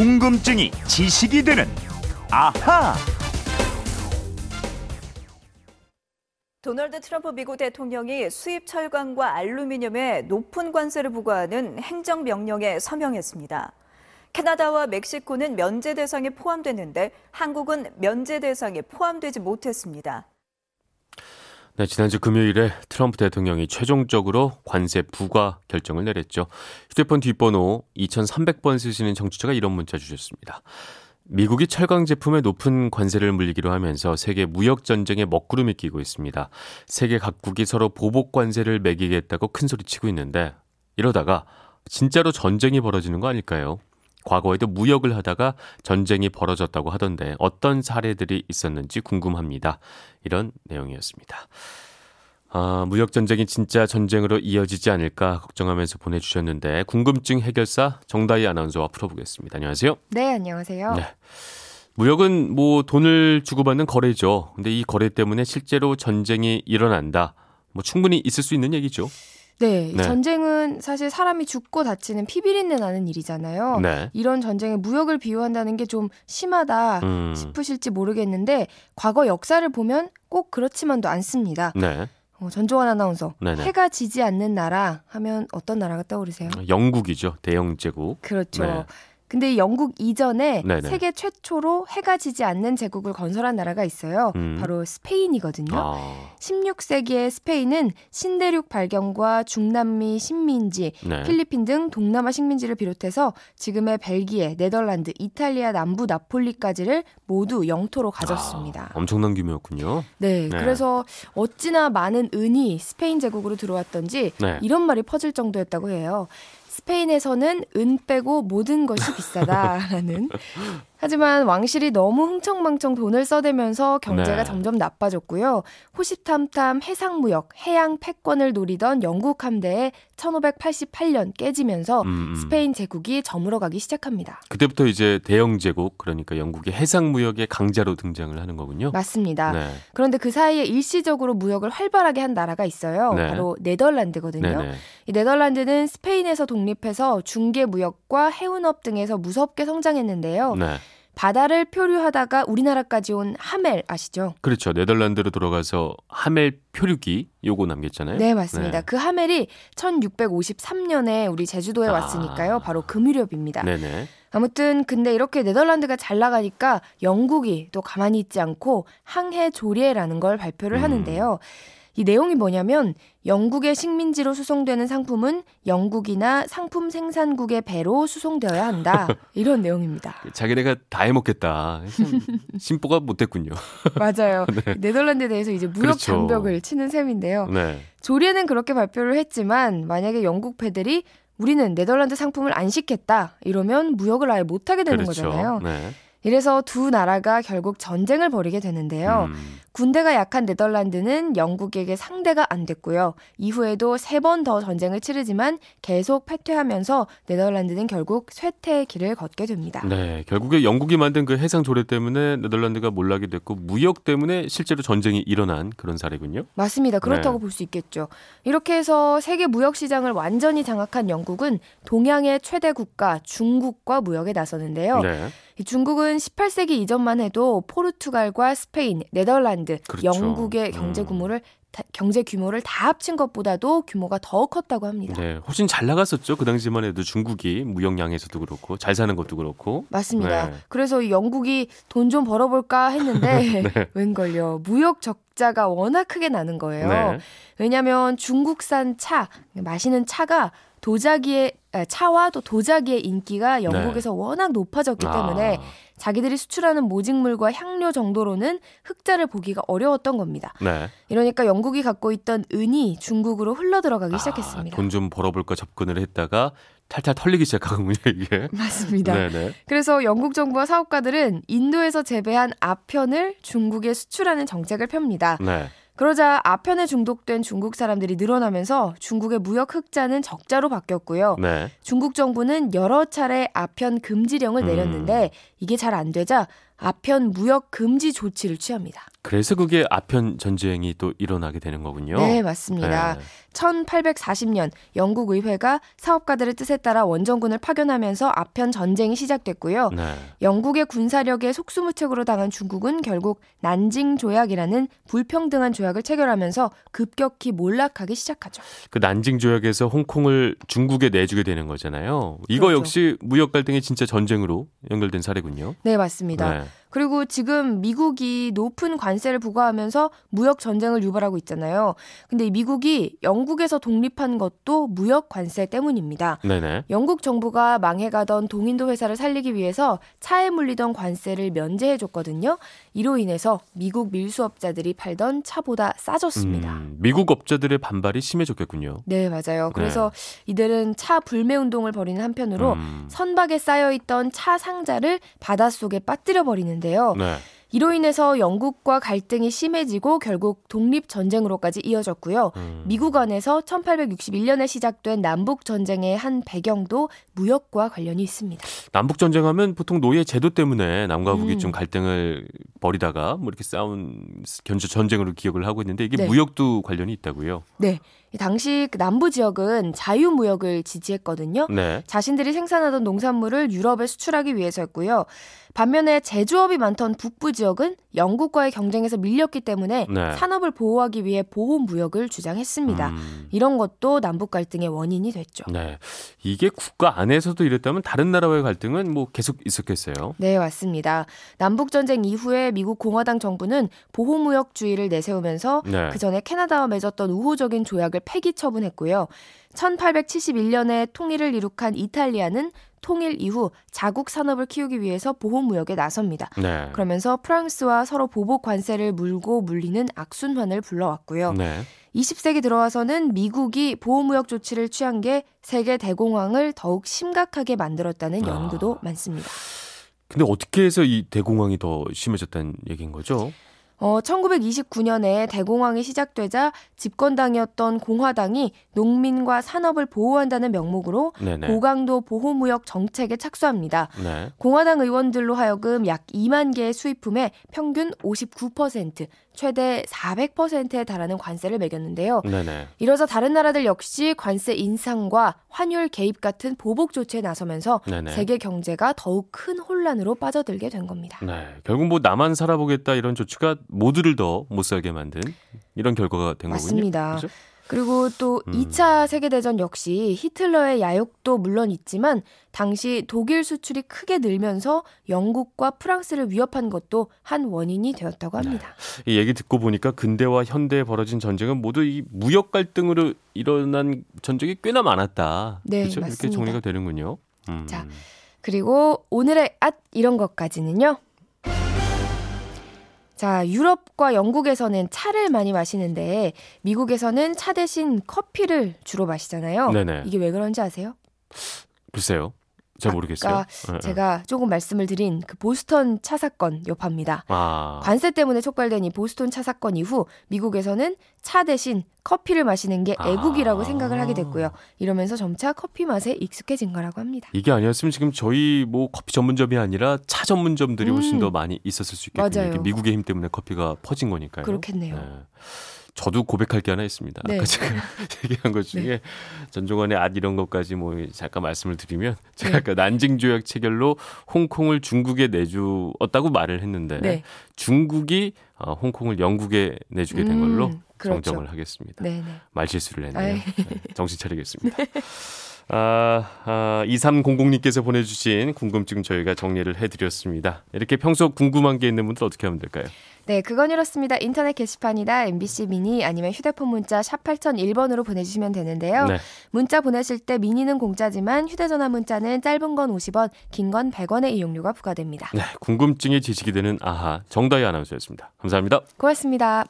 궁금증이 지식이 되는 아하. 도널드 트럼프 미국 대통령이 수입 철강과 알루미늄에 높은 관세를 부과하는 행정명령에 서명했습니다. 캐나다와 멕시코는 면제 대상에 포함됐는데 한국은 면제 대상에 포함되지 못했습니다. 네, 지난주 금요일에 트럼프 대통령이 최종적으로 관세 부과 결정을 내렸죠. 휴대폰 뒷번호 2300번 쓰시는 정치자가 이런 문자 주셨습니다. 미국이 철강 제품에 높은 관세를 물리기로 하면서 세계 무역 전쟁에 먹구름이 끼고 있습니다. 세계 각국이 서로 보복 관세를 매기겠다고 큰 소리 치고 있는데 이러다가 진짜로 전쟁이 벌어지는 거 아닐까요? 과거에도 무역을 하다가 전쟁이 벌어졌다고 하던데 어떤 사례들이 있었는지 궁금합니다. 이런 내용이었습니다. 아, 무역 전쟁이 진짜 전쟁으로 이어지지 않을까 걱정하면서 보내주셨는데 궁금증 해결사 정다희 아나운서와 풀어보겠습니다. 안녕하세요. 네, 안녕하세요. 네. 무역은 뭐 돈을 주고받는 거래죠. 근데 이 거래 때문에 실제로 전쟁이 일어난다. 뭐 충분히 있을 수 있는 얘기죠. 네, 네, 전쟁은 사실 사람이 죽고 다치는 피비린내 나는 일이잖아요. 네. 이런 전쟁에 무역을 비유한다는 게 좀 심하다 음. 싶으실지 모르겠는데 과거 역사를 보면 꼭 그렇지만도 않습니다. 네. 어, 전조환 아나운서 네네. 해가 지지 않는 나라 하면 어떤 나라가 떠오르세요? 영국이죠 대영 제국. 그렇죠. 네. 근데 영국 이전에 네네. 세계 최초로 해가 지지 않는 제국을 건설한 나라가 있어요. 음. 바로 스페인이거든요. 아. 16세기에 스페인은 신대륙 발견과 중남미 식민지, 네. 필리핀 등 동남아 식민지를 비롯해서 지금의 벨기에, 네덜란드, 이탈리아 남부 나폴리까지를 모두 영토로 가졌습니다. 아, 엄청난 규모였군요. 네, 네, 그래서 어찌나 많은 은이 스페인 제국으로 들어왔던지 네. 이런 말이 퍼질 정도였다고 해요. 스페인에서는 은 빼고 모든 것이 비싸다라는 하지만 왕실이 너무 흥청망청 돈을 써대면서 경제가 네. 점점 나빠졌고요. 호시탐탐 해상무역, 해양 패권을 노리던 영국 함대에 1588년 깨지면서 음, 음. 스페인 제국이 저물어가기 시작합니다. 그때부터 이제 대영 제국, 그러니까 영국의 해상무역의 강자로 등장을 하는 거군요. 맞습니다. 네. 그런데 그 사이에 일시적으로 무역을 활발하게 한 나라가 있어요. 네. 바로 네덜란드거든요. 네네. 이 네덜란드는 스페인에서 독립해서 중개 무역과 해운업 등에서 무섭게 성장했는데요. 네. 바다를 표류하다가 우리나라까지 온 하멜 아시죠? 그렇죠. 네덜란드로 돌아가서 하멜 표류기 요거 남겼잖아요. 네, 맞습니다. 네. 그 하멜이 1653년에 우리 제주도에 아. 왔으니까요. 바로 그 무렵입니다. 네네. 아무튼 근데 이렇게 네덜란드가 잘 나가니까 영국이 또 가만히 있지 않고 항해 조례라는 걸 발표를 음. 하는데요. 이 내용이 뭐냐면 영국의 식민지로 수송되는 상품은 영국이나 상품 생산국의 배로 수송되어야 한다. 이런 내용입니다. 자기네가 다 해먹겠다. 심보가 못됐군요. 맞아요. 네. 네덜란드에 대해서 이제 무역 그렇죠. 장벽을 치는 셈인데요. 네. 조례는 그렇게 발표를 했지만 만약에 영국 패들이 우리는 네덜란드 상품을 안 시켰다 이러면 무역을 아예 못하게 되는 그렇죠. 거잖아요. 네. 이래서 두 나라가 결국 전쟁을 벌이게 되는데요. 음. 군대가 약한 네덜란드는 영국에게 상대가 안 됐고요. 이후에도 세 번 더 전쟁을 치르지만 계속 패퇴하면서 네덜란드는 결국 쇠퇴의 길을 걷게 됩니다. 네, 결국에 영국이 만든 그 해상 조례 때문에 네덜란드가 몰락이 됐고 무역 때문에 실제로 전쟁이 일어난 그런 사례군요. 맞습니다. 그렇다고 네. 볼수 있겠죠. 이렇게 해서 세계 무역 시장을 완전히 장악한 영국은 동양의 최대 국가 중국과 무역에 나서는데요. 네. 중국은 18세기 이전만 해도 포르투갈과 스페인, 네덜란드, 그렇죠. 영국의 경제 음. 규모를 다, 경제 규모를 다 합친 것보다도 규모가 더 컸다고 합니다. 네, 훨씬 잘 나갔었죠. 그 당시만 해도 중국이 무역량에서도 그렇고 잘 사는 것도 그렇고. 맞습니다. 네. 그래서 영국이 돈 좀 벌어볼까 했는데 네. 웬걸요. 무역 적자가 워낙 크게 나는 거예요. 네. 왜냐하면 중국산 차, 마시는 차가 도자기의 차와 또 도자기의 인기가 영국에서 네. 워낙 높아졌기 아. 때문에 자기들이 수출하는 모직물과 향료 정도로는 흑자를 보기가 어려웠던 겁니다. 네. 이러니까 영국이 갖고 있던 은이 중국으로 흘러 들어가기 아, 시작했습니다. 돈 좀 벌어볼까 접근을 했다가 탈탈 털리기 시작하군요, 이게. 맞습니다. 네네. 그래서 영국 정부와 사업가들은 인도에서 재배한 아편을 중국에 수출하는 정책을 펴니다. 네. 그러자 아편에 중독된 중국 사람들이 늘어나면서 중국의 무역 흑자는 적자로 바뀌었고요. 네. 중국 정부는 여러 차례 아편 금지령을 음. 내렸는데 이게 잘 안 되자 아편 무역 금지 조치를 취합니다. 그래서 그게 아편 전쟁이 또 일어나게 되는 거군요. 네, 맞습니다. 네. 1840년 영국 의회가 사업가들의 뜻에 따라 원정군을 파견하면서 아편 전쟁이 시작됐고요. 네. 영국의 군사력에 속수무책으로 당한 중국은 결국 난징 조약이라는 불평등한 조약을 체결하면서 급격히 몰락하기 시작하죠. 그 난징 조약에서 홍콩을 중국에 내주게 되는 거잖아요. 이거 그렇죠. 역시 무역 갈등의 진짜 전쟁으로 연결된 사례군요. 네, 맞습니다. 네. 그리고 지금 미국이 높은 관세를 부과하면서 무역 전쟁을 유발하고 있잖아요. 근데 미국이 영국에서 독립한 것도 무역 관세 때문입니다. 네네. 영국 정부가 망해가던 동인도 회사를 살리기 위해서 차에 물리던 관세를 면제해 줬거든요. 이로 인해서 미국 밀수업자들이 팔던 차보다 싸졌습니다. 음, 미국 업자들의 반발이 심해졌겠군요. 네, 맞아요. 그래서 네. 이들은 차 불매 운동을 벌이는 한편으로 음. 선박에 쌓여 있던 차 상자를 바닷속에 빠뜨려 버리는 있는데요. 네. 이로 인해서 영국과 갈등이 심해지고 결국 독립 전쟁으로까지 이어졌고요. 음. 미국 안에서 1861년에 시작된 남북 전쟁의 한 배경도 무역과 관련이 있습니다. 남북 전쟁하면 보통 노예 제도 때문에 남과 북이 음. 좀 갈등을 벌이다가 뭐 이렇게 싸운 견주 전쟁으로 기억을 하고 있는데 이게 네. 무역도 관련이 있다고요. 네. 당시 그 남부 지역은 자유무역을 지지했거든요. 네. 자신들이 생산하던 농산물을 유럽에 수출하기 위해서였고요. 반면에 제조업이 많던 북부 지역은 영국과의 경쟁에서 밀렸기 때문에 네. 산업을 보호하기 위해 보호 무역을 주장했습니다. 음. 이런 것도 남북 갈등의 원인이 됐죠. 네. 이게 국가 안에서도 이랬다면 다른 나라와의 갈등은 뭐 계속 있었겠어요? 네, 맞습니다. 남북 전쟁 이후에 미국 공화당 정부는 보호 무역주의를 내세우면서 네. 그 전에 캐나다와 맺었던 우호적인 조약을 폐기 처분했고요. 1871년에 통일을 이룩한 이탈리아는 통일 이후 자국 산업을 키우기 위해서 보호무역에 나섭니다. 네. 그러면서 프랑스와 서로 보복 관세를 물고 물리는 악순환을 불러왔고요. 네. 20세기 들어와서는 미국이 보호무역 조치를 취한 게 세계 대공황을 더욱 심각하게 만들었다는 아. 연구도 아. 많습니다. 근데 어떻게 해서 이 대공황이 더 심해졌다는 얘기인 거죠? 어, 1929년에 대공황이 시작되자 집권당이었던 공화당이 농민과 산업을 보호한다는 명목으로 네네. 고강도 보호무역 정책에 착수합니다. 네. 공화당 의원들로 하여금 약 2만 개의 수입품에 평균 59%, 최대 400%에 달하는 관세를 매겼는데요. 네네. 이러자 다른 나라들 역시 관세 인상과 환율 개입 같은 보복 조치에 나서면서 네네. 세계 경제가 더욱 큰 혼란으로 빠져들게 된 겁니다. 네, 결국 뭐 나만 살아보겠다 이런 조치가 모두를 더 못 살게 만든 이런 결과가 된 맞습니다. 거군요. 그렇죠? 그리고 또 음. 2차 세계대전 역시 히틀러의 야욕도 물론 있지만 당시 독일 수출이 크게 늘면서 영국과 프랑스를 위협한 것도 한 원인이 되었다고 합니다. 네. 이 얘기 듣고 보니까 근대와 현대에 벌어진 전쟁은 모두 이 무역 갈등으로 일어난 전쟁이 꽤나 많았다. 네, 그렇죠? 맞습니다. 이렇게 정리가 되는군요. 음. 자, 그리고 오늘의 앗 이런 것까지는요. 자, 유럽과 영국에서는 차를 많이 마시는데 미국에서는 차 대신 커피를 주로 마시잖아요. 네네. 이게 왜 그런지 아세요? 글쎄요. 잘 모르겠어요. 네, 네. 제가 조금 말씀을 드린 그 보스턴 차 사건 여파입니다. 아. 관세 때문에 촉발된 이 보스턴 차 사건 이후 미국에서는 차 대신 커피를 마시는 게 애국이라고 아. 생각을 하게 됐고요. 이러면서 점차 커피 맛에 익숙해진 거라고 합니다. 이게 아니었으면 지금 저희 뭐 커피 전문점이 아니라 차 전문점들이 훨씬 음. 더 많이 있었을 수 있겠군요. 미국의 힘 때문에 커피가 퍼진 거니까요. 그렇겠네요. 네. 저도 고백할 게 하나 있습니다. 네. 아까 제가 얘기한 것 중에 네. 전종환의 앗 이런 것까지 뭐 잠깐 말씀을 드리면 제가 네. 아까 난징 조약 체결로 홍콩을 중국에 내주었다고 말을 했는데 네. 중국이 어, 홍콩을 영국에 내주게 된 걸로 음, 그렇죠. 정정을 하겠습니다. 네, 네. 말실수를 했네요. 정신 차리겠습니다. 아, 아, 2300님께서 보내주신 궁금증 저희가 정리를 해드렸습니다. 이렇게 평소 궁금한 게 있는 분들 어떻게 하면 될까요? 네, 그건 이렇습니다. 인터넷 게시판이나 MBC 미니 아니면 휴대폰 문자 샵 8001번으로 보내주시면 되는데요. 네. 문자 보내실 때 미니는 공짜지만 휴대전화 문자는 짧은 건 50원, 긴 건 100원의 이용료가 부과됩니다. 네, 궁금증이 지식이 되는 아하 정다희 아나운서였습니다. 감사합니다. 고맙습니다.